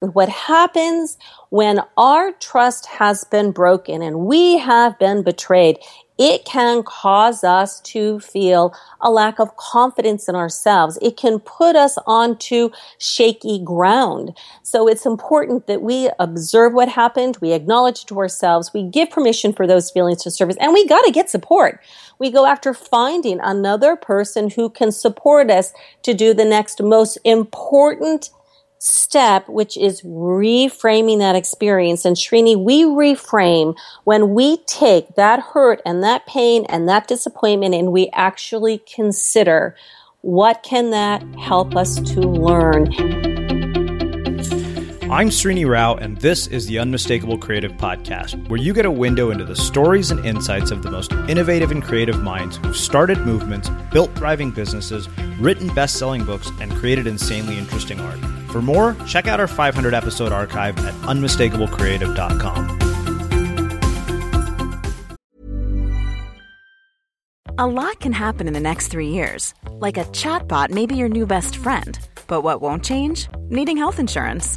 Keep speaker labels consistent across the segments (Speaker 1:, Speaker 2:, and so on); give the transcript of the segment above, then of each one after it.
Speaker 1: What happens when our trust has been broken and we have been betrayed it can cause us to feel a lack of confidence in ourselves. It can put us onto shaky ground. So it's important that we observe what happened, we acknowledge it to ourselves, we give permission for those feelings to surface, and we got to get support. We go after finding another person who can support us to do the next most important step, which is reframing that experience. And Srini, we reframe when we take that hurt and that pain and that disappointment and we actually consider what can that help us to learn.
Speaker 2: I'm Srini Rao, and this is the Unmistakable Creative Podcast, where you get a window into the stories and insights of the most innovative and creative minds who've started movements, built thriving businesses, written best selling books, and created insanely interesting art. For more, check out our 500 episode archive at unmistakablecreative.com.
Speaker 3: A lot can happen in the next three years. Like a chatbot may be your new best friend. But what won't change? Needing health insurance.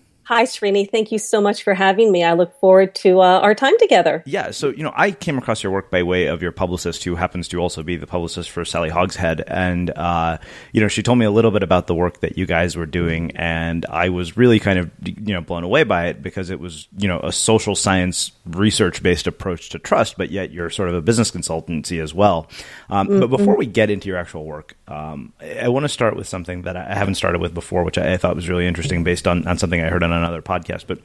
Speaker 1: Hi, Srini. Thank you so much for having me. I look forward to uh, our time together.
Speaker 2: Yeah. So, you know, I came across your work by way of your publicist, who happens to also be the publicist for Sally Hogshead. And, uh, you know, she told me a little bit about the work that you guys were doing. And I was really kind of, you know, blown away by it because it was, you know, a social science research based approach to trust, but yet you're sort of a business consultancy as well. Um, mm-hmm. But before we get into your actual work, um, I, I want to start with something that I haven't started with before, which I, I thought was really interesting based on, on something I heard on another podcast. But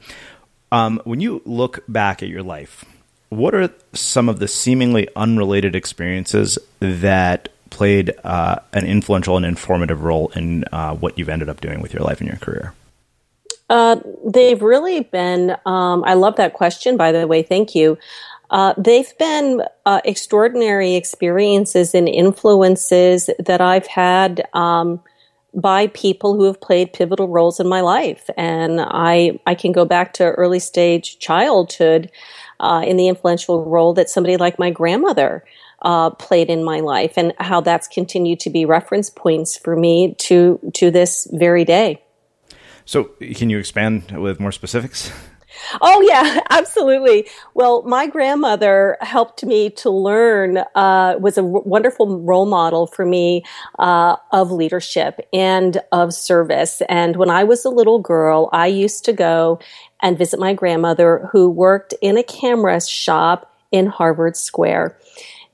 Speaker 2: um, when you look back at your life, what are some of the seemingly unrelated experiences that played uh, an influential and informative role in uh, what you've ended up doing with your life and your career?
Speaker 1: Uh, they've really been. Um, I love that question, by the way. Thank you. Uh, they've been uh, extraordinary experiences and influences that I've had um, by people who have played pivotal roles in my life. And I, I can go back to early stage childhood uh, in the influential role that somebody like my grandmother uh, played in my life and how that's continued to be reference points for me to, to this very day.
Speaker 2: So, can you expand with more specifics?
Speaker 1: Oh, yeah, absolutely. Well, my grandmother helped me to learn, uh, was a w- wonderful role model for me uh, of leadership and of service. And when I was a little girl, I used to go and visit my grandmother who worked in a camera shop in Harvard Square.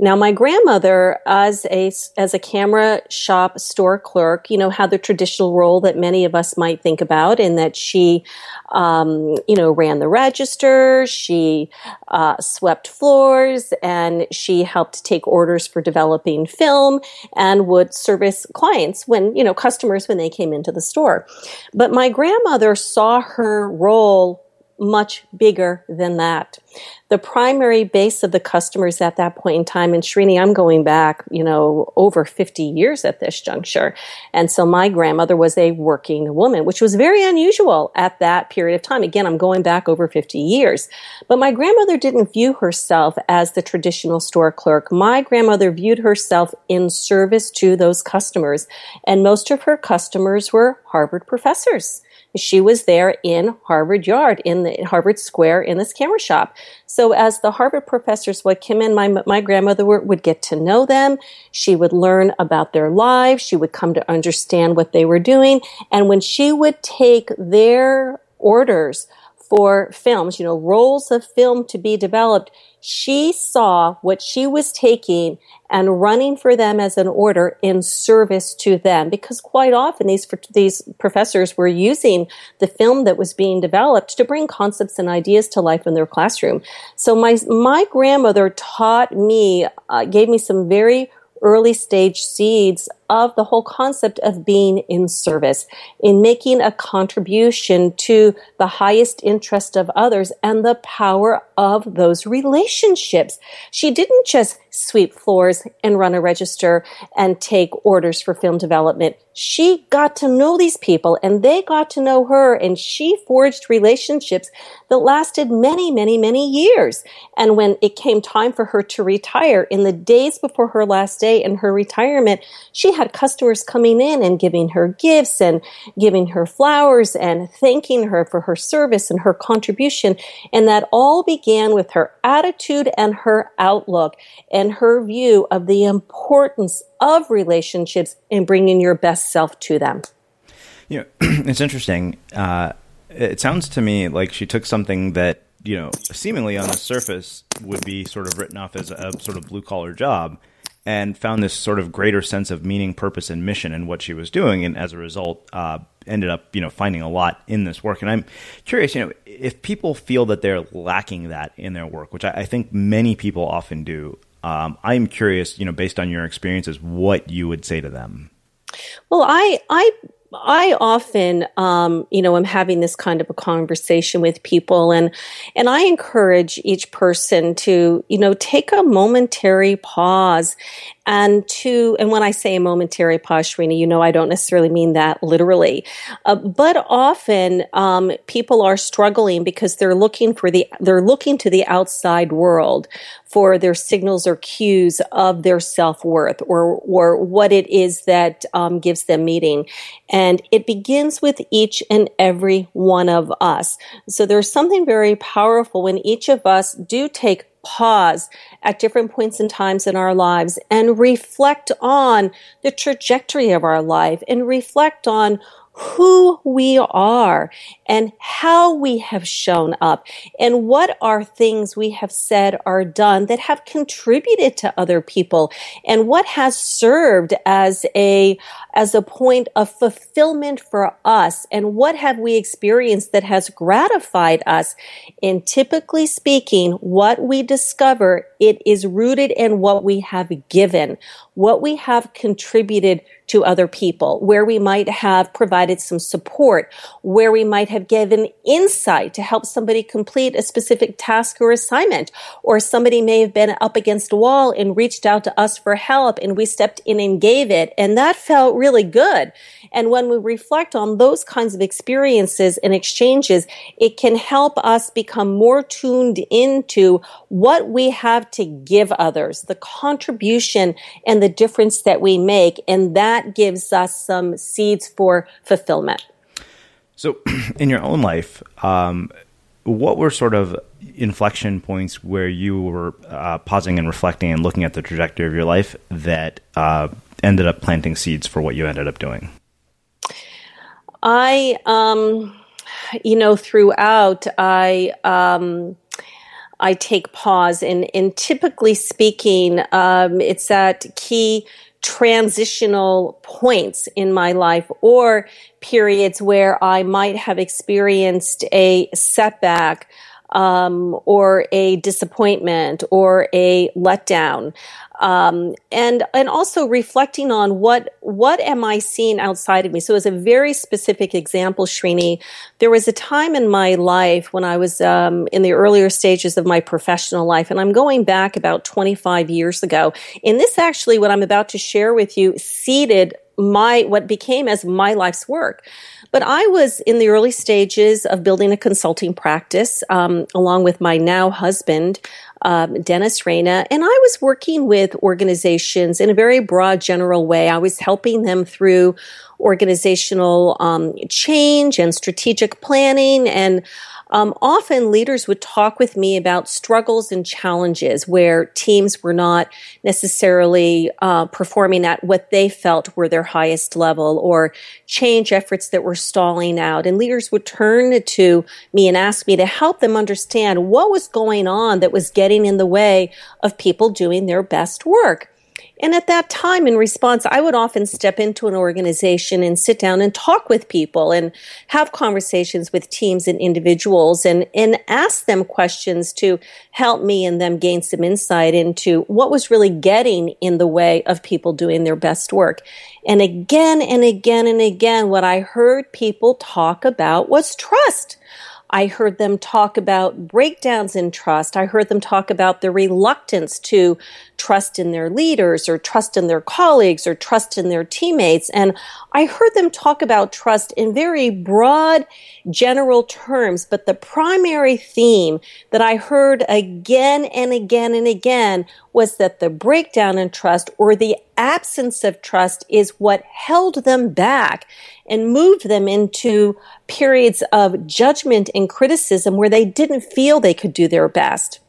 Speaker 1: Now, my grandmother, as a as a camera shop store clerk, you know, had the traditional role that many of us might think about, in that she, um, you know, ran the register, she uh, swept floors, and she helped take orders for developing film, and would service clients when you know customers when they came into the store. But my grandmother saw her role much bigger than that. The primary base of the customers at that point in time, and Srini, I'm going back, you know, over 50 years at this juncture. And so my grandmother was a working woman, which was very unusual at that period of time. Again, I'm going back over 50 years. But my grandmother didn't view herself as the traditional store clerk. My grandmother viewed herself in service to those customers. And most of her customers were Harvard professors she was there in Harvard Yard, in the Harvard Square, in this camera shop. So as the Harvard professors would come in, my, my grandmother would get to know them. She would learn about their lives. She would come to understand what they were doing. And when she would take their orders for films, you know, rolls of film to be developed, she saw what she was taking and running for them as an order in service to them. Because quite often these these professors were using the film that was being developed to bring concepts and ideas to life in their classroom. So my my grandmother taught me uh, gave me some very early stage seeds of the whole concept of being in service, in making a contribution to the highest interest of others and the power of those relationships. She didn't just sweep floors and run a register and take orders for film development. She got to know these people and they got to know her and she forged relationships that lasted many, many, many years. And when it came time for her to retire in the days before her last day in her retirement, she had customers coming in and giving her gifts and giving her flowers and thanking her for her service and her contribution. And that all began with her attitude and her outlook. And her view of the importance of relationships and bringing your best self to them.
Speaker 2: You know, it's interesting. Uh, it sounds to me like she took something that you know seemingly on the surface would be sort of written off as a sort of blue collar job and found this sort of greater sense of meaning purpose and mission in what she was doing and as a result uh, ended up you know finding a lot in this work and i'm curious you know if people feel that they're lacking that in their work which i, I think many people often do um, I'm curious, you know, based on your experiences, what you would say to them.
Speaker 1: Well, I I I often, um, you know, I'm having this kind of a conversation with people, and and I encourage each person to, you know, take a momentary pause and to and when i say a momentary pause Srini, you know i don't necessarily mean that literally. Uh, but often um, people are struggling because they're looking for the they're looking to the outside world for their signals or cues of their self-worth or or what it is that um, gives them meaning. And it begins with each and every one of us. So there's something very powerful when each of us do take pause at different points and times in our lives and reflect on the trajectory of our life and reflect on who we are and how we have shown up and what are things we have said or done that have contributed to other people and what has served as a as a point of fulfillment for us and what have we experienced that has gratified us. And typically speaking what we discover it is rooted in what we have given what we have contributed to other people, where we might have provided some support, where we might have given insight to help somebody complete a specific task or assignment, or somebody may have been up against a wall and reached out to us for help and we stepped in and gave it. And that felt really good. And when we reflect on those kinds of experiences and exchanges, it can help us become more tuned into what we have to give others, the contribution and the difference that we make. And that gives us some seeds for fulfillment.
Speaker 2: So, in your own life, um, what were sort of inflection points where you were uh, pausing and reflecting and looking at the trajectory of your life that uh, ended up planting seeds for what you ended up doing?
Speaker 1: I, um, you know, throughout, I, um, I take pause, and, typically speaking, um, it's that key transitional points in my life or periods where I might have experienced a setback um, or a disappointment or a letdown um, and and also reflecting on what what am I seeing outside of me. So, as a very specific example, Srini, there was a time in my life when I was um, in the earlier stages of my professional life, and I'm going back about 25 years ago. And this actually, what I'm about to share with you, seeded my what became as my life's work. But I was in the early stages of building a consulting practice um, along with my now husband um, Dennis Reina, and I was working with organizations in a very broad, general way. I was helping them through organizational um, change and strategic planning and um, often leaders would talk with me about struggles and challenges where teams were not necessarily uh, performing at what they felt were their highest level or change efforts that were stalling out. And leaders would turn to me and ask me to help them understand what was going on that was getting in the way of people doing their best work. And at that time, in response, I would often step into an organization and sit down and talk with people and have conversations with teams and individuals and, and ask them questions to help me and them gain some insight into what was really getting in the way of people doing their best work. And again and again and again, what I heard people talk about was trust. I heard them talk about breakdowns in trust. I heard them talk about the reluctance to trust in their leaders or trust in their colleagues or trust in their teammates. And I heard them talk about trust in very broad, general terms. But the primary theme that I heard again and again and again was that the breakdown in trust or the absence of trust is what held them back and moved them into periods of judgment and criticism where they didn't feel they could do their best.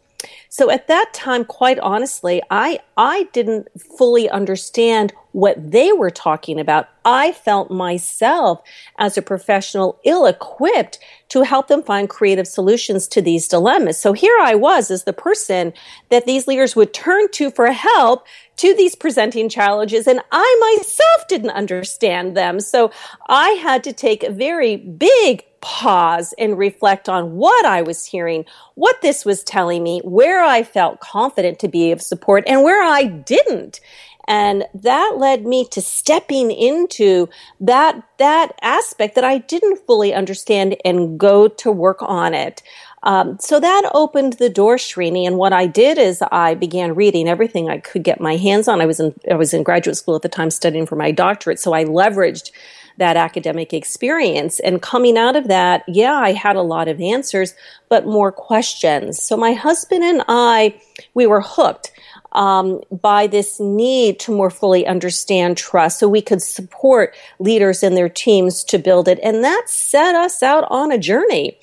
Speaker 1: So at that time, quite honestly, I, I didn't fully understand what they were talking about. I felt myself as a professional ill equipped to help them find creative solutions to these dilemmas. So here I was as the person that these leaders would turn to for help to these presenting challenges and I myself didn't understand them. So I had to take a very big pause and reflect on what I was hearing, what this was telling me, where I felt confident to be of support and where I didn't. And that led me to stepping into that, that aspect that I didn't fully understand and go to work on it. Um, so that opened the door, Srini. And what I did is I began reading everything I could get my hands on. I was in, I was in graduate school at the time studying for my doctorate. So I leveraged that academic experience. And coming out of that, yeah, I had a lot of answers, but more questions. So my husband and I, we were hooked. Um, by this need to more fully understand trust so we could support leaders and their teams to build it. And that set us out on a journey.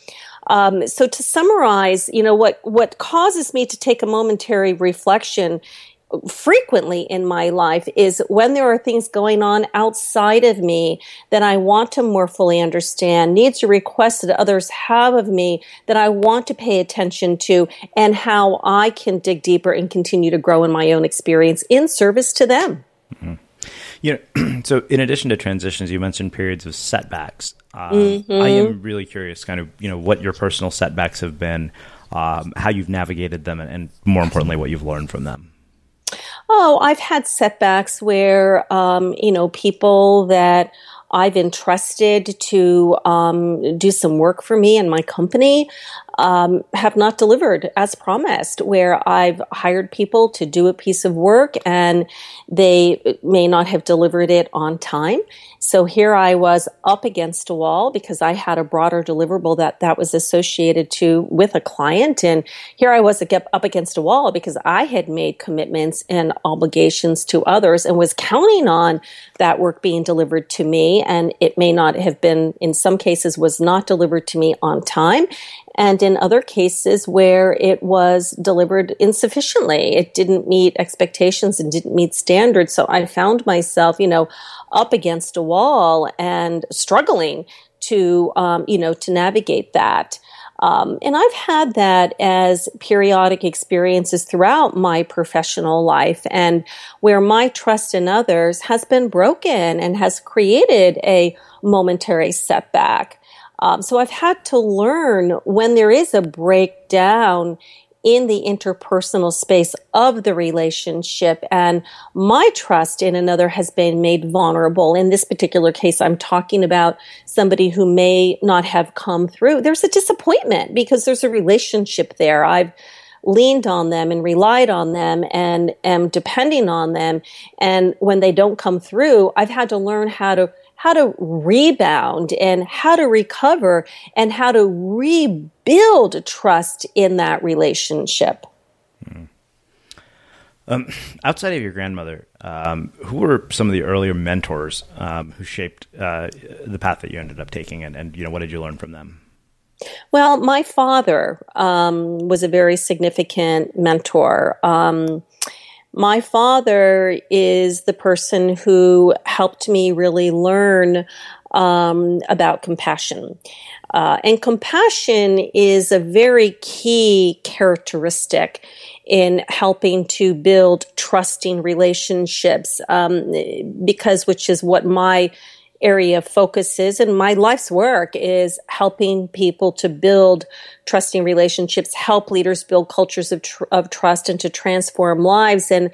Speaker 1: Um, so to summarize, you know, what, what causes me to take a momentary reflection frequently in my life is when there are things going on outside of me that I want to more fully understand, needs or requests that others have of me that I want to pay attention to, and how I can dig deeper and continue to grow in my own experience in service to them.
Speaker 2: Mm-hmm. You know, so in addition to transitions, you mentioned periods of setbacks. Uh,
Speaker 1: mm-hmm.
Speaker 2: I am really curious, kind of, you know, what your personal setbacks have been, um, how you've navigated them, and, and more importantly, what you've learned from them.
Speaker 1: Oh, I've had setbacks where, um, you know, people that I've entrusted to um, do some work for me and my company um, have not delivered as promised, where I've hired people to do a piece of work and they may not have delivered it on time. So here I was up against a wall because I had a broader deliverable that that was associated to with a client. And here I was up against a wall because I had made commitments and obligations to others and was counting on that work being delivered to me. And it may not have been, in some cases, was not delivered to me on time and in other cases where it was delivered insufficiently. It didn't meet expectations and didn't meet standards. So I found myself, you know, up against a wall and struggling to, um, you know, to navigate that. Um, and I've had that as periodic experiences throughout my professional life and where my trust in others has been broken and has created a momentary setback. Um, so I've had to learn when there is a breakdown in the interpersonal space of the relationship and my trust in another has been made vulnerable. In this particular case, I'm talking about somebody who may not have come through. There's a disappointment because there's a relationship there. I've leaned on them and relied on them and am depending on them. And when they don't come through, I've had to learn how to how to rebound and how to recover and how to rebuild trust in that relationship.
Speaker 2: Mm. Um, outside of your grandmother, um, who were some of the earlier mentors um, who shaped uh, the path that you ended up taking, and, and, you know what did you learn from them?
Speaker 1: Well, my father um, was a very significant mentor. My father is the person who helped me really learn um, about compassion. Uh, and compassion is a very key characteristic in helping to build trusting relationships, um, because which is what my area of focus is and my life's work is helping people to build trusting relationships, help leaders build cultures of, tr- of trust and to transform lives. And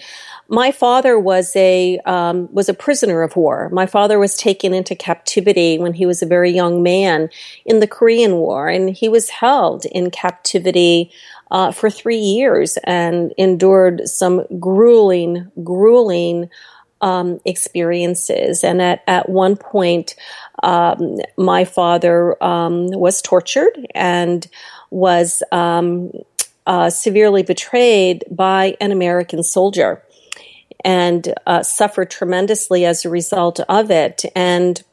Speaker 1: my father was a um, was a prisoner of war. My father was taken into captivity when he was a very young man in the Korean War, and he was held in captivity uh, for three years and endured some grueling, grueling um, experiences. And at, at one point, um, my father um, was tortured and was um, uh, severely betrayed by an American soldier and uh, suffered tremendously as a result of it. And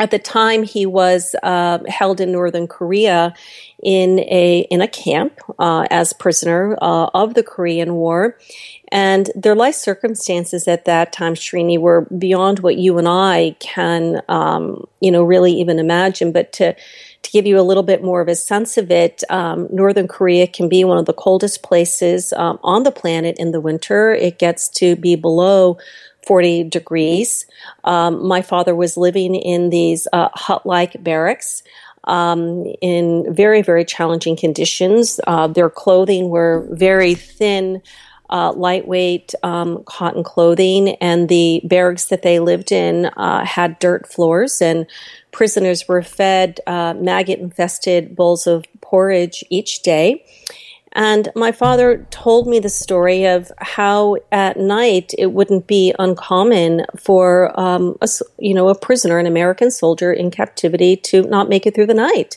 Speaker 1: at the time, he was uh, held in Northern Korea in a in a camp uh, as prisoner uh, of the Korean War, and their life circumstances at that time, Srini, were beyond what you and I can, um, you know, really even imagine. But to to give you a little bit more of a sense of it, um, Northern Korea can be one of the coldest places um, on the planet in the winter. It gets to be below 40 degrees. Um, my father was living in these uh, hut like barracks. Um, in very, very challenging conditions. Uh, their clothing were very thin uh, lightweight um, cotton clothing, and the barracks that they lived in uh, had dirt floors, and prisoners were fed uh, maggot infested bowls of porridge each day. And my father told me the story of how at night it wouldn't be uncommon for um, a, you know a prisoner, an American soldier in captivity, to not make it through the night.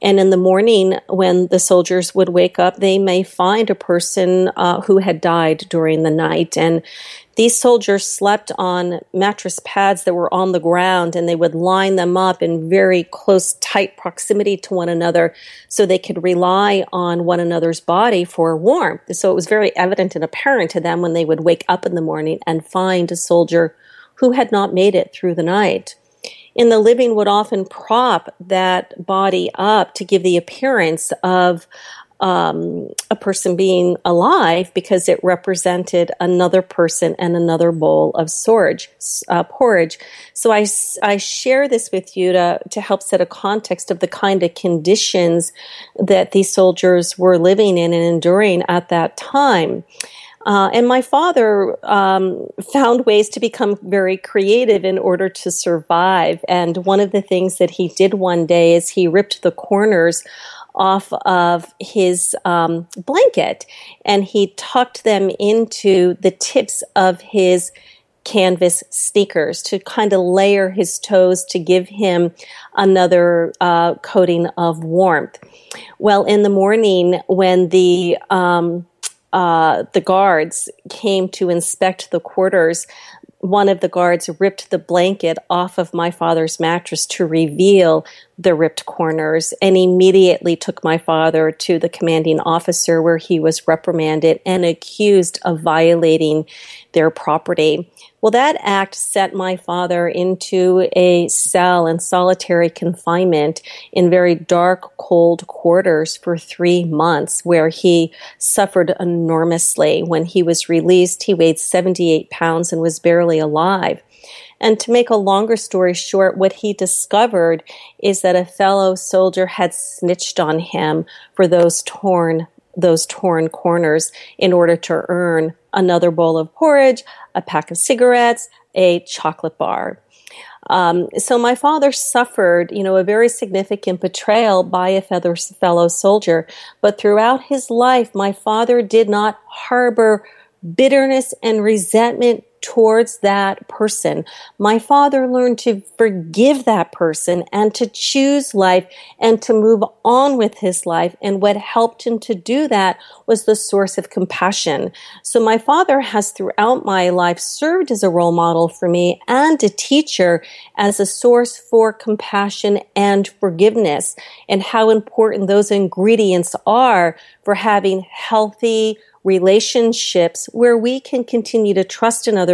Speaker 1: And in the morning, when the soldiers would wake up, they may find a person uh, who had died during the night. And these soldiers slept on mattress pads that were on the ground, and they would line them up in very close, tight proximity to one another so they could rely on one another's body for warmth. So it was very evident and apparent to them when they would wake up in the morning and find a soldier who had not made it through the night in the living would often prop that body up to give the appearance of um, a person being alive because it represented another person and another bowl of sorge, uh, porridge. So I, I share this with you to, to help set a context of the kind of conditions that these soldiers were living in and enduring at that time. Uh, and my father um, found ways to become very creative in order to survive. And one of the things that he did one day is he ripped the corners off of his um, blanket and he tucked them into the tips of his canvas sneakers to kind of layer his toes to give him another uh, coating of warmth. Well, in the morning, when the um, uh, the guards came to inspect the quarters, one of the guards ripped the blanket off of my father's mattress to reveal the ripped corners and immediately took my father to the commanding officer where he was reprimanded and accused of violating their property. Well, that act set my father into a cell in solitary confinement in very dark, cold quarters for three months, where he suffered enormously. When he was released, he weighed 78 pounds and was barely alive. And to make a longer story short, what he discovered is that a fellow soldier had snitched on him for those torn those torn corners in order to earn another bowl of porridge, a pack of cigarettes, a chocolate bar. Um, so my father suffered, you know, a very significant betrayal by a fellow soldier. But throughout his life, my father did not harbor bitterness and resentment towards that person. My father learned to forgive that person and to choose life and to move on with his life. And what helped him to do that was the source of compassion. So my father has throughout my life served as a role model for me and a teacher as a source for compassion and forgiveness and how important those ingredients are for having healthy, relationships where we can continue to trust in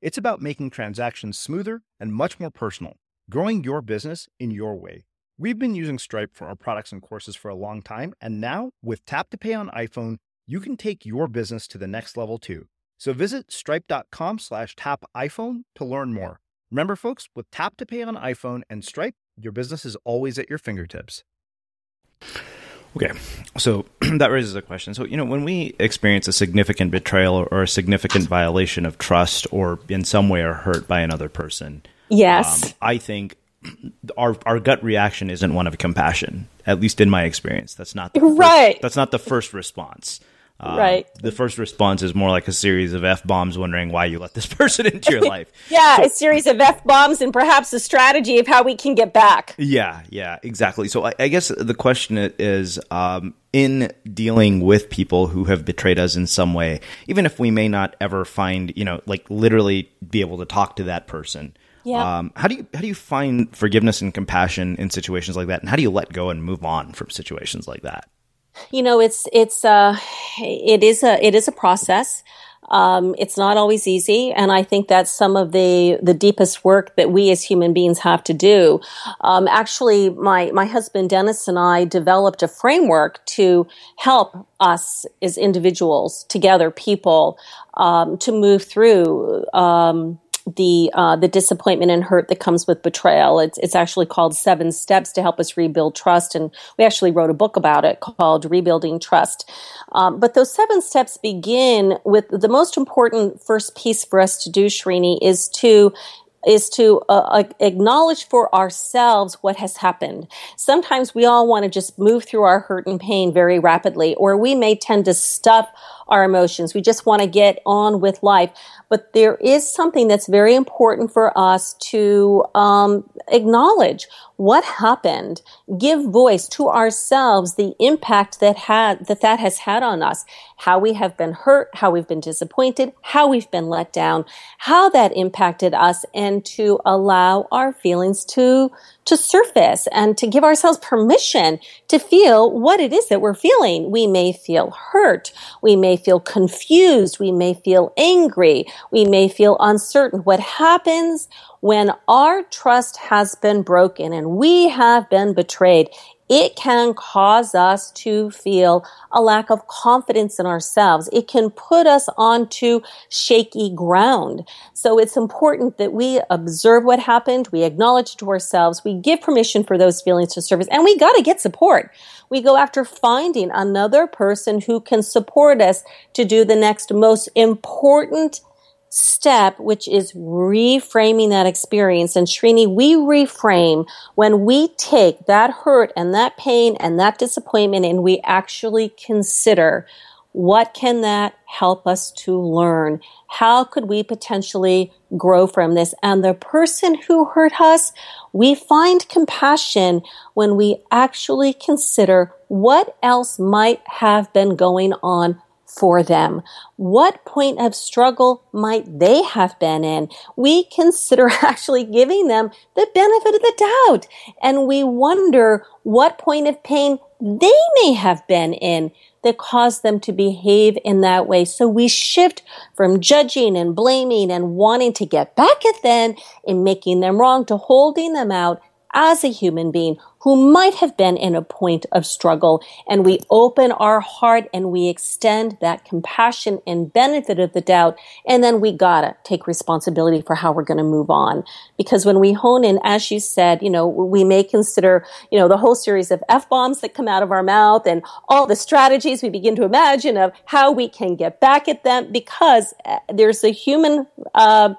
Speaker 2: It's about making transactions smoother and much more personal, growing your business in your way. We've been using Stripe for our products and courses for a long time, and now with Tap to Pay on iPhone, you can take your business to the next level too. So visit stripe.com slash tap iPhone to learn more. Remember, folks, with Tap to Pay on iPhone and Stripe, your business is always at your fingertips. Okay, so that raises a question. So, you know, when we experience a significant betrayal or a significant violation of trust or in some way are hurt by another person,
Speaker 1: yes,
Speaker 2: um, I think our our gut reaction isn't one of compassion. At least in my experience, that's not
Speaker 1: right.
Speaker 2: First, that's not the first response.
Speaker 1: Um, right.
Speaker 2: The first response is more like a series of f bombs, wondering why you let this person into your life.
Speaker 1: yeah, so, a series of f bombs, and perhaps a strategy of how we can get back.
Speaker 2: Yeah, yeah, exactly. So I, I guess the question is, um, in dealing with people who have betrayed us in some way, even if we may not ever find, you know, like literally be able to talk to that person.
Speaker 1: Yeah.
Speaker 2: Um, how do you how do you find forgiveness and compassion in situations like that, and how do you let go and move on from situations like that?
Speaker 1: You know it's it's uh it is a it is a process. Um, it's not always easy and i think that's some of the the deepest work that we as human beings have to do. Um, actually my my husband dennis and i developed a framework to help us as individuals together people um, to move through um, the uh, the disappointment and hurt that comes with betrayal. It's it's actually called Seven Steps to help us rebuild trust, and we actually wrote a book about it called Rebuilding Trust. Um, but those seven steps begin with the most important first piece for us to do, Srini, is to is to uh, acknowledge for ourselves what has happened. Sometimes we all want to just move through our hurt and pain very rapidly, or we may tend to stuff our emotions. We just want to get on with life. But there is something that's very important for us to um, acknowledge what happened, give voice to ourselves the impact that had that that has had on us, how we have been hurt, how we've been disappointed, how we've been let down, how that impacted us, and to allow our feelings to to surface and to give ourselves permission to feel what it is that we're feeling. We may feel hurt, we may feel confused, we may feel angry, we may feel uncertain. What happens when our trust has been broken and we have been betrayed, it can cause us to feel a lack of confidence in ourselves. It can put us onto shaky ground. So it's important that we observe what happened, we acknowledge it to ourselves, we give permission for those feelings to surface, and we gotta get support. We go after finding another person who can support us to do the next most important step, which is reframing that experience. And Srini, we reframe when we take that hurt and that pain and that disappointment and we actually consider what can that help us to learn? How could we potentially grow from this? And the person who hurt us, we find compassion when we actually consider what else might have been going on for them? What point of struggle might they have been in? We consider actually giving them the benefit of the doubt. And we wonder what point of pain they may have been in that caused them to behave in that way. So we shift from judging and blaming and wanting to get back at them and making them wrong to holding them out as a human being who might have been in a point of struggle. And we open our heart and we extend that compassion and benefit of the doubt. And then we gotta take responsibility for how we're going to move on. Because when we hone in, as you said, you know, we may consider, you know, the whole series of F bombs that come out of our mouth and all the strategies we begin to imagine of how we can get back at them because uh, there's a human, uh,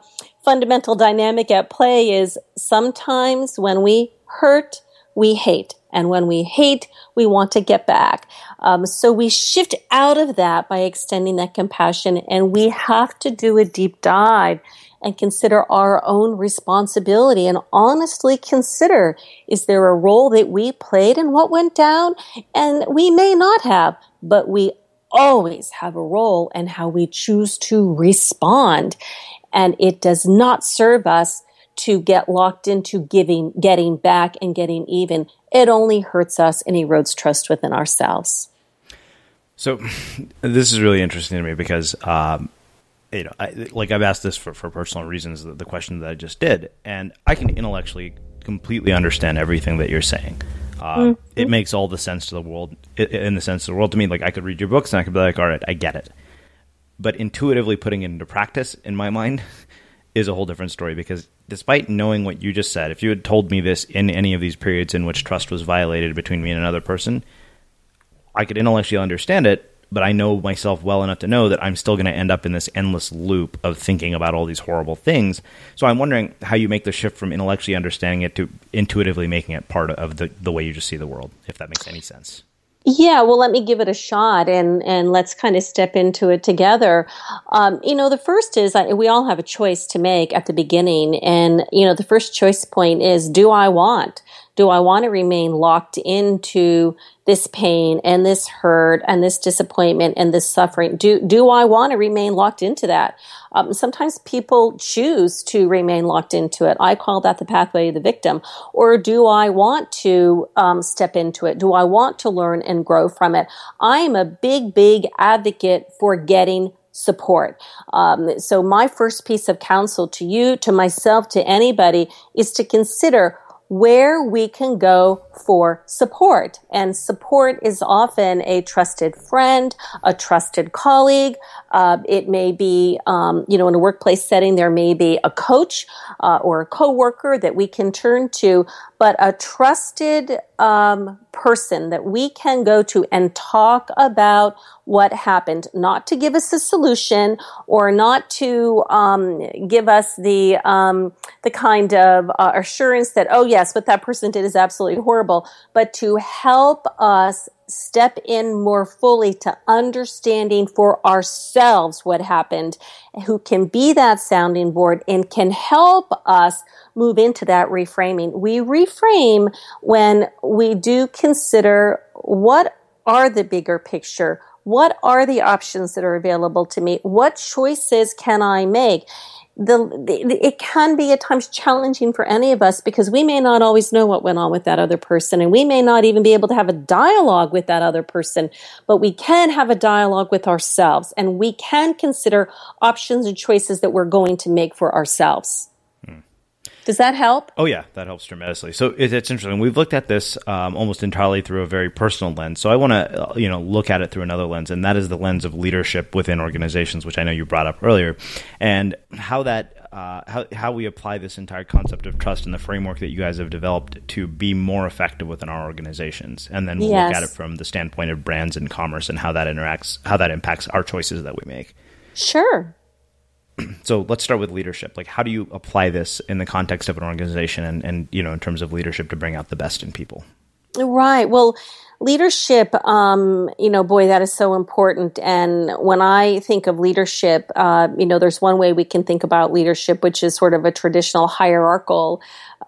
Speaker 1: fundamental dynamic at play is sometimes when we hurt, we hate. And when we hate, we want to get back. Um, so we shift out of that by extending that compassion. And we have to do a deep dive and consider our own responsibility and honestly consider is there a role that we played in what went down? And we may not have, but we always have a role in how we choose to respond. And it does not serve us to get locked into giving, getting back and getting even. It only hurts us and erodes trust within ourselves.
Speaker 2: So, this is really interesting to me because, um, you know, I, like I've asked this for, for personal reasons, the, the question that I just did, and I can intellectually completely understand everything that you're saying. Uh, mm-hmm. It makes all the sense to the world, in the sense of the world to me. Like I could read your books and I could be like, all right, I get it. But intuitively putting it into practice in my mind is a whole different story because despite knowing what you just said, if you had told me this in any of these periods in which trust was violated between me and another person, I could intellectually understand it, but I know myself well enough to know that I'm still going to end up in this endless loop of thinking about all these horrible things. So I'm wondering how you make the shift from intellectually understanding it to intuitively making it part of the, the way you just see the world, if that makes any sense.
Speaker 1: Yeah, well, let me give it a shot and, and let's kind of step into it together. Um, you know, the first is I, we all have a choice to make at the beginning. And, you know, the first choice point is do I want? Do I want to remain locked into this pain and this hurt and this disappointment and this suffering? Do, do I want to remain locked into that? Um, sometimes people choose to remain locked into it. I call that the pathway of the victim. Or do I want to um, step into it? Do I want to learn and grow from it? I'm a big, big advocate for getting support. Um, so my first piece of counsel to you, to myself, to anybody is to consider where we can go for support. And support is often a trusted friend, a trusted colleague. Uh, it may be, um, you know, in a workplace setting, there may be a coach uh, or a coworker that we can turn to, but a trusted um, person that we can go to and talk about what happened, not to give us a solution or not to um, give us the um, the kind of uh, assurance that oh yes, what that person did is absolutely horrible, but to help us step in more fully to understanding for ourselves what happened, who can be that sounding board and can help us move into that reframing. We reframe when we do consider what are the bigger picture? What are the options that are available to me? What choices can I make? The, the, it can be at times challenging for any of us because we may not always know what went on with that other person and we may not even be able to have a dialogue with that other person but we can have a dialogue with ourselves and we can consider options and choices that we're going to make for ourselves does that help?
Speaker 2: Oh yeah, that helps tremendously. So it, it's interesting. We've looked at this um, almost entirely through a very personal lens. So I want to, uh, you know, look at it through another lens, and that is the lens of leadership within organizations, which I know you brought up earlier, and how that. Uh, how, how we apply this entire concept of trust and the framework that you guys have developed to be more effective within our organizations, and then we'll yes. look at it from the standpoint of brands and commerce and how that interacts, how that impacts our choices that we make.
Speaker 1: Sure
Speaker 2: so let's start with leadership. Like, how do you apply this in the context of an organization and, and you know, in terms of leadership to bring out the best in people?
Speaker 1: Right. Well, leadership, um, you know, boy, that is so important. And when I think of leadership, uh, you know, there's one way we can think about leadership, which is sort of a traditional hierarchical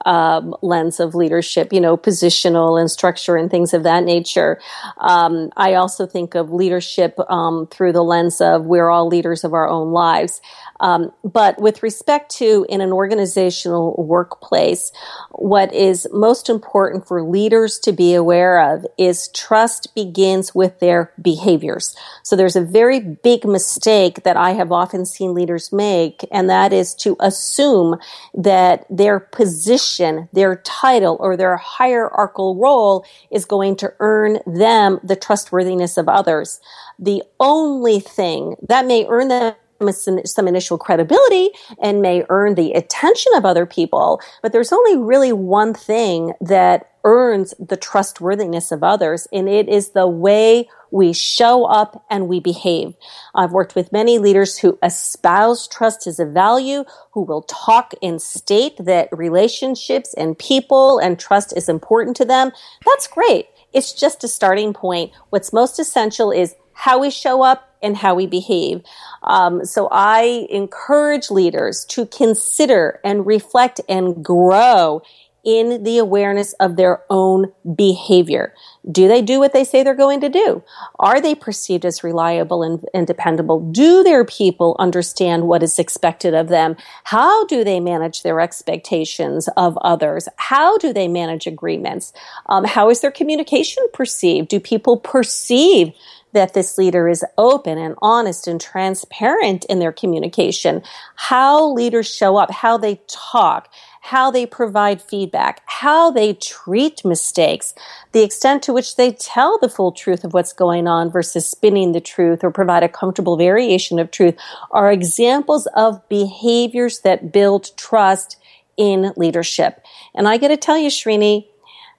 Speaker 1: um, lens of leadership, you know, positional and structure and things of that nature. Um, I also think of leadership um, through the lens of we're all leaders of our own lives. Um, but with respect to in an organizational workplace, what is most important for leaders to be aware of is trust begins with their behaviors. So there's a very big mistake that I have often seen leaders make, and that is to assume that their position, their title, or their hierarchical role is going to earn them the trustworthiness of others. The only thing that may earn them some, initial credibility and may earn the attention of other people, but there's only really one thing that earns the trustworthiness of others, and it is the way we show up and we behave. I've worked with many leaders who espouse trust as a value, who will talk and state that relationships and people and trust is important to them. That's great. It's just a starting point. What's most essential is how we show up and how we behave. Um, so I encourage leaders to consider and reflect and grow in the awareness of their own behavior. Do they do what they say they're going to do? Are they perceived as reliable and, and, dependable? Do their people understand what is expected of them? How do they manage their expectations of others? How do they manage agreements? Um, how is their communication perceived? Do people perceive that this leader is open and honest and transparent in their communication, how leaders show up, how they talk, how they provide feedback, how they treat mistakes, the extent to which they tell the full truth of what's going on versus spinning the truth or provide a comfortable variation of truth are examples of behaviors that build trust in leadership. And I got to tell you, Srini,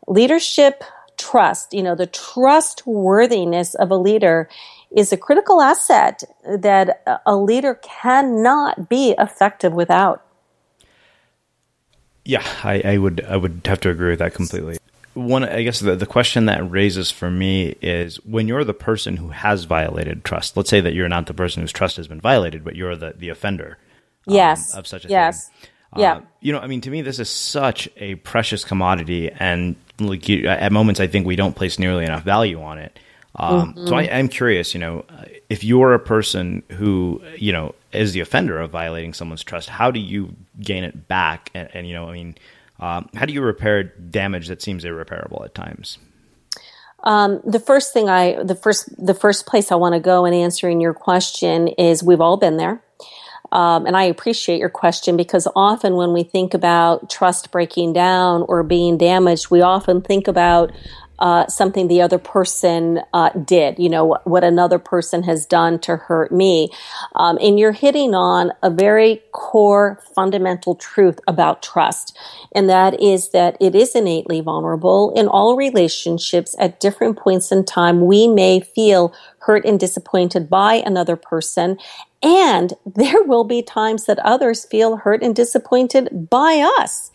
Speaker 1: leadership trust, you know, the trustworthiness of a leader is a critical asset that a leader cannot be effective without.
Speaker 2: Yeah, I, I would I would have to agree with that completely. One, I guess the, the question that raises for me is when you're the person who has violated trust. Let's say that you're not the person whose trust has been violated, but you're the the offender.
Speaker 1: Um, yes.
Speaker 2: Of such a
Speaker 1: yes.
Speaker 2: thing.
Speaker 1: Yeah.
Speaker 2: Uh, you know, I mean, to me, this is such a precious commodity, and like you, at moments, I think we don't place nearly enough value on it. Um, mm-hmm. So I, am curious, you know, if you're a person who, you know, is the offender of violating someone's trust, how do you gain it back? And, and you know, I mean, um, how do you repair damage that seems irreparable at times?
Speaker 1: Um, the first thing I, the first, the first place I want to go in answering your question is we've all been there. Um, and I appreciate your question because often when we think about trust breaking down or being damaged, we often think about uh, something the other person uh, did, you know, what, what, another person has done to hurt me. Um, and you're hitting on a very core fundamental truth about trust. And that is that it is innately vulnerable in all relationships at different points in time. We may feel hurt and disappointed by another person. And there will be times that others feel hurt and disappointed by us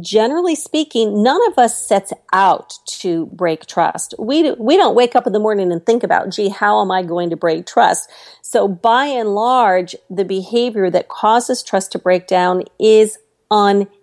Speaker 1: generally speaking, none of us sets out to break trust. We, we don't wake up in the morning and think about, gee, how am I going to break trust? So by and large, the behavior that causes trust to break down is unintentional.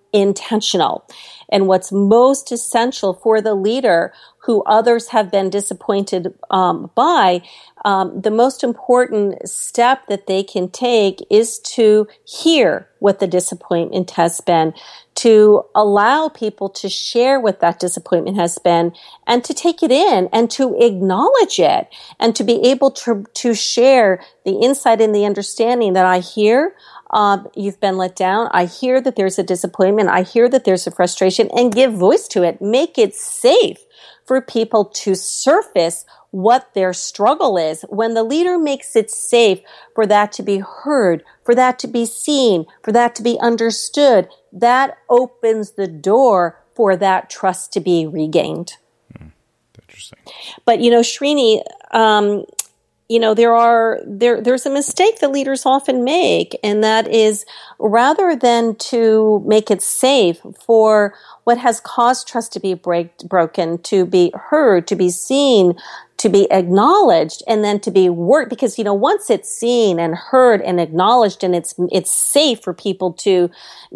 Speaker 1: And what's most essential for the leader who others have been disappointed um, by, um, the most important step that they can take is to hear what the disappointment has been, to allow people to share what that disappointment has been, and to take it in and to acknowledge it, and to be able to, to share the insight and the understanding that I hear. Um, you've been let down. I hear that there's a disappointment. I hear that there's a frustration and give voice to it. Make it safe for people to surface what their struggle is. When the leader makes it safe for that to be heard, for that to be seen, for that to be understood, that opens the door for that trust to be regained.
Speaker 2: Hmm. Interesting.
Speaker 1: But you know, Srini, um, you know there are there there's a mistake that leaders often make and that is rather than to make it safe for what has caused trust to be break, broken to be heard to be seen to be acknowledged and then to be worked because you know once it's seen and heard and acknowledged and it's it's safe for people to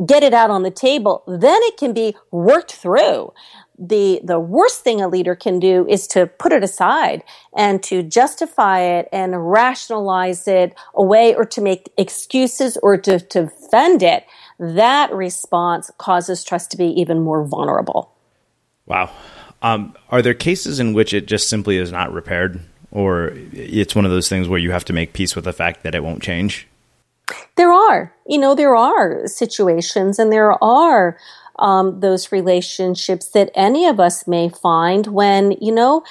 Speaker 1: get it out on the table then it can be worked through the the worst thing a leader can do is to put it aside and to justify it and rationalize it away or to make excuses or to, to defend it. That response causes trust to be even more vulnerable.
Speaker 2: Wow. Um, are there cases in which it just simply is not repaired? Or it's one of those things where you have to make peace with the fact that it won't change?
Speaker 1: There are. You know there are situations and there are um, those relationships that any of us may find when, you know,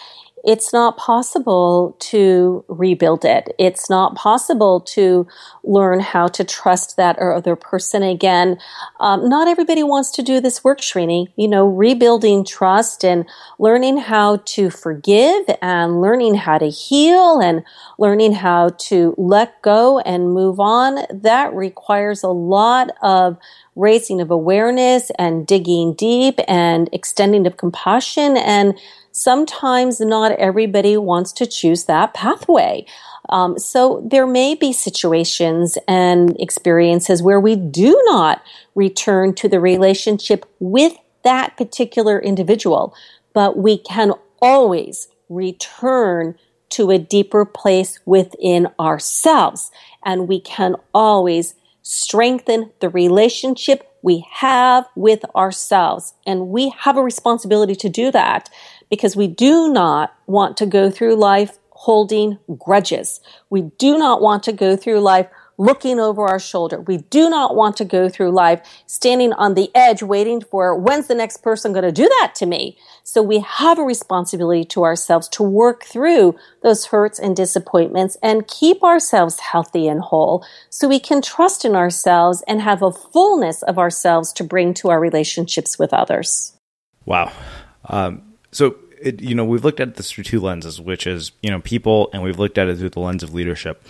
Speaker 1: it's not possible to rebuild it. It's not possible to learn how to trust that or other person again. Um, not everybody wants to do this work, Srini. You know, rebuilding trust and learning how to forgive and learning how to heal and learning how to let go and move on. That requires a lot of raising of awareness and digging deep and extending of compassion. And sometimes not everybody wants to choose that pathway. Um, so there may be situations and experiences where we do not return to the relationship with that particular individual, but we can always return to a deeper place within ourselves. And we can always strengthen the relationship we have with ourselves. And we have a responsibility to do that because we do not want to go through life holding grudges. We do not want to go through life looking over our shoulder. We do not want to go through life standing on the edge waiting for when's the next person going to do that to me. So we have a responsibility to ourselves to work through those hurts and disappointments and keep ourselves healthy and whole so we can trust in ourselves and have a fullness of ourselves to bring to our relationships with others.
Speaker 2: Wow. Um, so it, you know, we've looked at this through two lenses, which is, you know, people, and we've looked at it through the lens of leadership.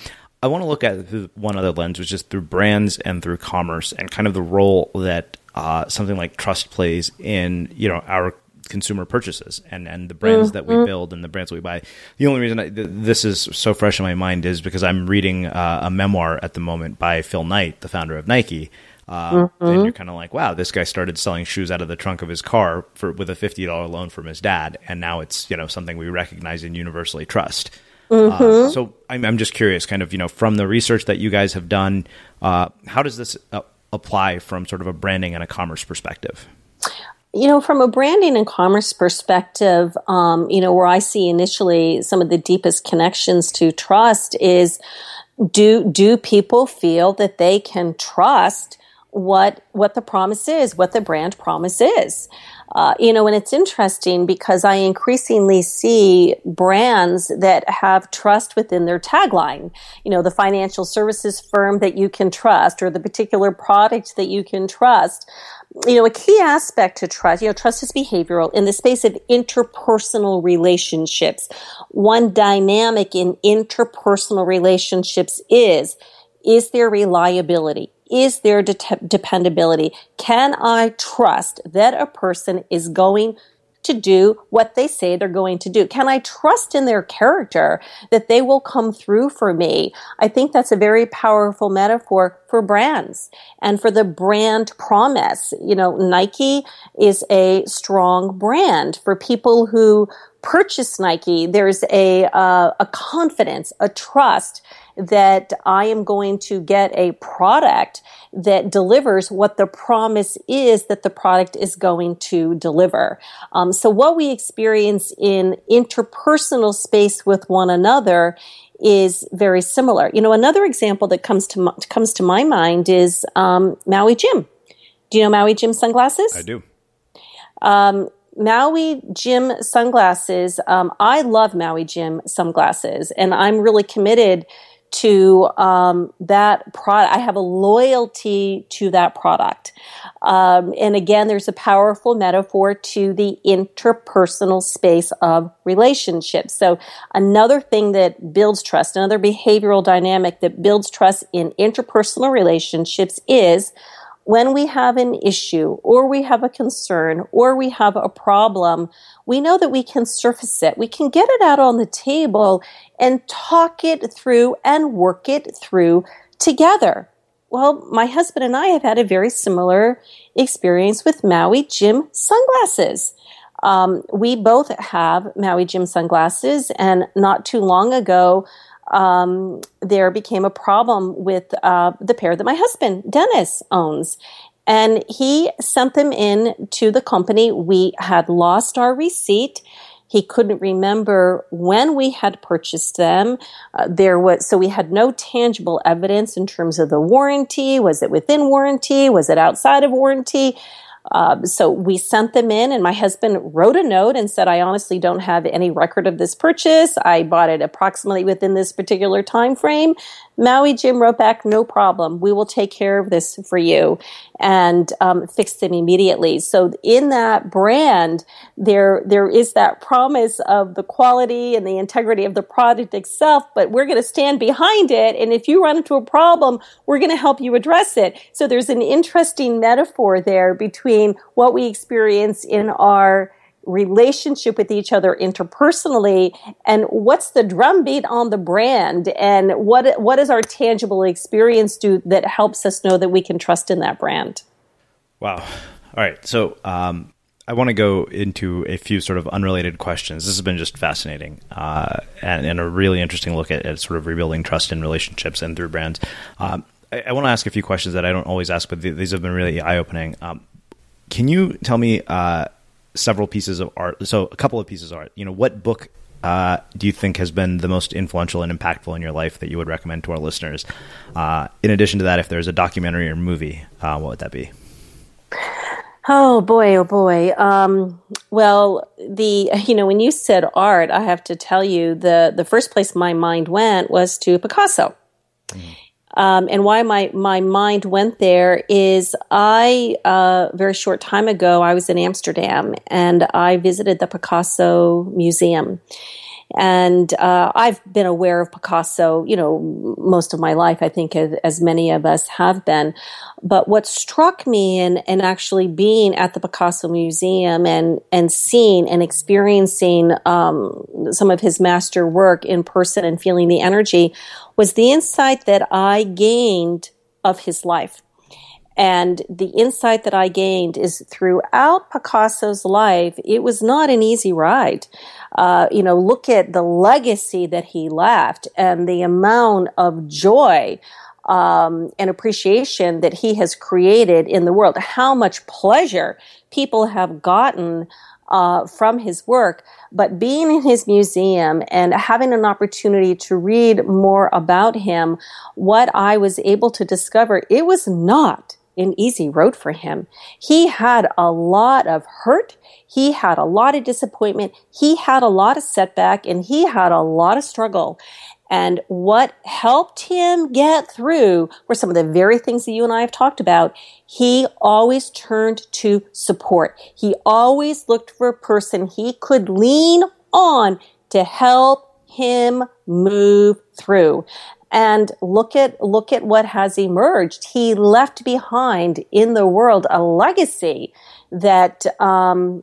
Speaker 2: I want to look at one other lens, which is through brands and through commerce, and kind of the role that uh, something like trust plays in you know our consumer purchases and and the brands that we mm-hmm. build and the brands that we buy. The only reason I, this is so fresh in my mind is because I'm reading uh, a memoir at the moment by Phil Knight, the founder of Nike. Uh, mm-hmm. And you're kind of like, wow, this guy started selling shoes out of the trunk of his car for with a fifty dollar loan from his dad, and now it's you know something we recognize and universally trust. Mm-hmm. Uh, so I'm, I'm just curious, kind of, you know, from the research that you guys have done, uh, how does this uh, apply from sort of a branding and a commerce perspective?
Speaker 1: You know, from a branding and commerce perspective, um, you know, where I see initially some of the deepest connections to trust is do do people feel that they can trust what what the promise is, what the brand promise is? Uh, you know, and it's interesting because I increasingly see brands that have trust within their tagline. You know, the financial services firm that you can trust or the particular product that you can trust. You know, a key aspect to trust, you know, trust is behavioral in the space of interpersonal relationships. One dynamic in interpersonal relationships is, is there reliability? Is their de- dependability? Can I trust that a person is going to do what they say they're going to do? Can I trust in their character that they will come through for me? I think that's a very powerful metaphor for brands and for the brand promise. You know, Nike is a strong brand for people who purchase Nike. There's a, uh, a confidence, a trust that I am going to get a product that delivers what the promise is that the product is going to deliver. Um, so what we experience in interpersonal space with one another is very similar. You know, another example that comes to comes to my mind is um, Maui Jim. Do you know Maui Jim sunglasses?
Speaker 2: I do.
Speaker 1: Um, Maui Jim sunglasses. Um, I love Maui Jim sunglasses, and I'm really committed to um, that product. I have a loyalty to that product. Um, and again, there's a powerful metaphor to the interpersonal space of relationships. So another thing that builds trust, another behavioral dynamic that builds trust in interpersonal relationships is when we have an issue or we have a concern or we have a problem, we know that we can surface it. We can get it out on the table and talk it through and work it through together. Well, my husband and I have had a very similar experience with Maui Jim sunglasses. Um, we both have Maui Jim sunglasses, and not too long ago, um, there became a problem with uh, the pair that my husband Dennis owns, and he sent them in to the company. We had lost our receipt. He couldn't remember when we had purchased them. Uh, there was so we had no tangible evidence in terms of the warranty. Was it within warranty? Was it outside of warranty? Uh, so we sent them in, and my husband wrote a note and said, "I honestly don't have any record of this purchase. I bought it approximately within this particular time frame." Maui Jim wrote back, "No problem. We will take care of this for you," and um, them immediately. So in that brand, there there is that promise of the quality and the integrity of the product itself, but we're going to stand behind it. And if you run into a problem, we're going to help you address it. So there's an interesting metaphor there between what we experience in our relationship with each other interpersonally and what's the drumbeat on the brand and what what does our tangible experience do that helps us know that we can trust in that brand
Speaker 2: wow all right so um, I want to go into a few sort of unrelated questions. This has been just fascinating uh, and, and, a really interesting look at, at, sort of rebuilding trust in relationships and through brands. Um, I, I, want to ask a few questions that I don't always ask, but th- these have been really eye opening. Um, can you tell me uh, several pieces of art. So a couple of pieces of art. You know, what book uh, do you think has been the most influential and impactful in your life that you would recommend to our listeners? Uh, in addition to that, if there's a documentary or movie, uh, what would that be?
Speaker 1: Oh boy, oh boy. Um, well, the you know when you said art, I have to tell you the the first place my mind went was to Picasso. Mm. Um, and why my, my mind went there is I, uh, very short time ago, I was in Amsterdam and I visited the Picasso Museum. And uh, I've been aware of Picasso, you know, most of my life, I think, as, as many of us have been. But what struck me in, in actually being at the Picasso Museum and, and seeing and experiencing um, some of his master work in person and feeling the energy was the insight that I gained of his life. And the insight that I gained is throughout Picasso's life, it was not an easy ride. Uh, you know, look at the legacy that he left and the amount of joy um, and appreciation that he has created in the world. How much pleasure people have gotten uh, from his work. But being in his museum and having an opportunity to read more about him, what I was able to discover, it was not an easy road for him. He had a lot of hurt. He had a lot of disappointment. He had a lot of setback and he had a lot of struggle. And what helped him get through were some of the very things that you and I have talked about. He always turned to support. He always looked for a person he could lean on to help him move through and look at look at what has emerged. He left behind in the world a legacy that um,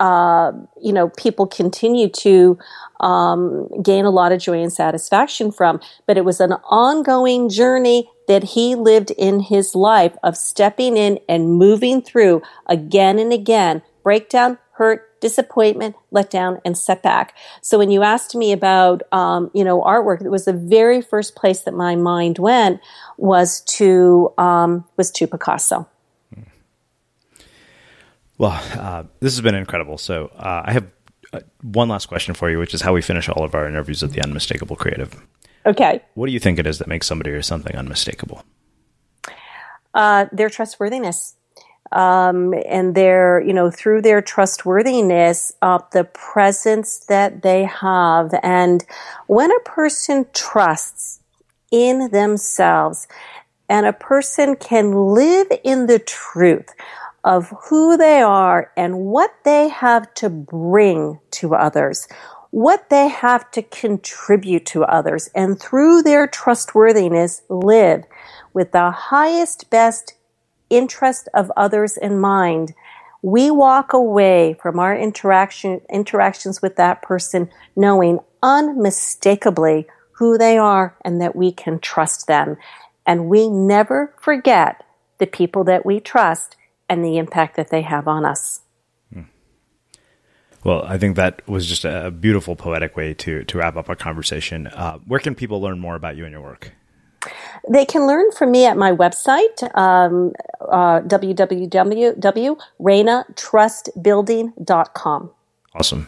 Speaker 1: uh, you know people continue to um, gain a lot of joy and satisfaction from. But it was an ongoing journey that he lived in his life of stepping in and moving through again and again, breakdown, hurt, disappointment, letdown, and setback. So when you asked me about, um, you know, artwork, it was the very first place that my mind went was to um, was to Picasso.
Speaker 2: Well, uh, this has been incredible. So uh, I have uh, one last question for you, which is how we finish all of our interviews at the Unmistakable Creative.
Speaker 1: Okay.
Speaker 2: What do you think it is that makes somebody or something unmistakable?
Speaker 1: Uh, their trustworthiness um, and their, you know, through their trustworthiness, uh, the presence that they have. And when a person trusts in themselves and a person can live in the truth of who they are and what they have to bring to others, what they have to contribute to others, and through their trustworthiness live with the highest, best interest of others in mind, we walk away from our interaction interactions with that person knowing unmistakably who they are and that we can trust them. And we never forget the people that we trust and the impact that they have on us.
Speaker 2: Well, I think that was just a beautiful poetic way to to wrap up our conversation. Uh, where can people learn more about you and your work?
Speaker 1: They can learn from me at my website, um, uh, www.reinatrustbuilding.com.
Speaker 2: Awesome.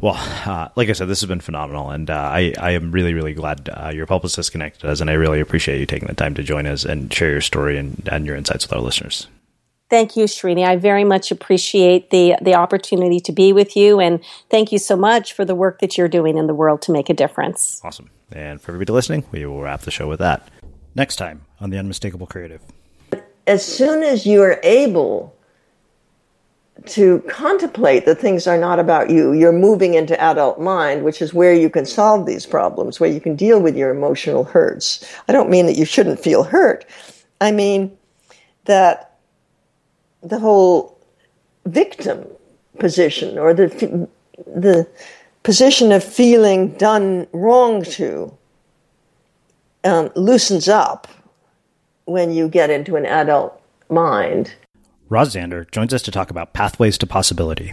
Speaker 2: Well, uh, like I said, this has been phenomenal, and uh, I, I am really, really glad uh, your publicist connected us, and I really appreciate you taking the time to join us and share your story and, and your insights with our listeners.
Speaker 1: Thank you, Srini. I very much appreciate the the opportunity to be with you, and thank you so much for the work that you're doing in the world to make a difference.
Speaker 2: Awesome. And for everybody listening, we will wrap the show with that. Next time on the Unmistakable Creative.
Speaker 4: As soon as you are able to contemplate that things are not about you, you're moving into adult mind, which is where you can solve these problems, where you can deal with your emotional hurts. I don't mean that you shouldn't feel hurt. I mean that the whole victim position or the the position of feeling done wrong to um, loosens up when you get into an adult mind.
Speaker 2: Roz Zander joins us to talk about pathways to possibility.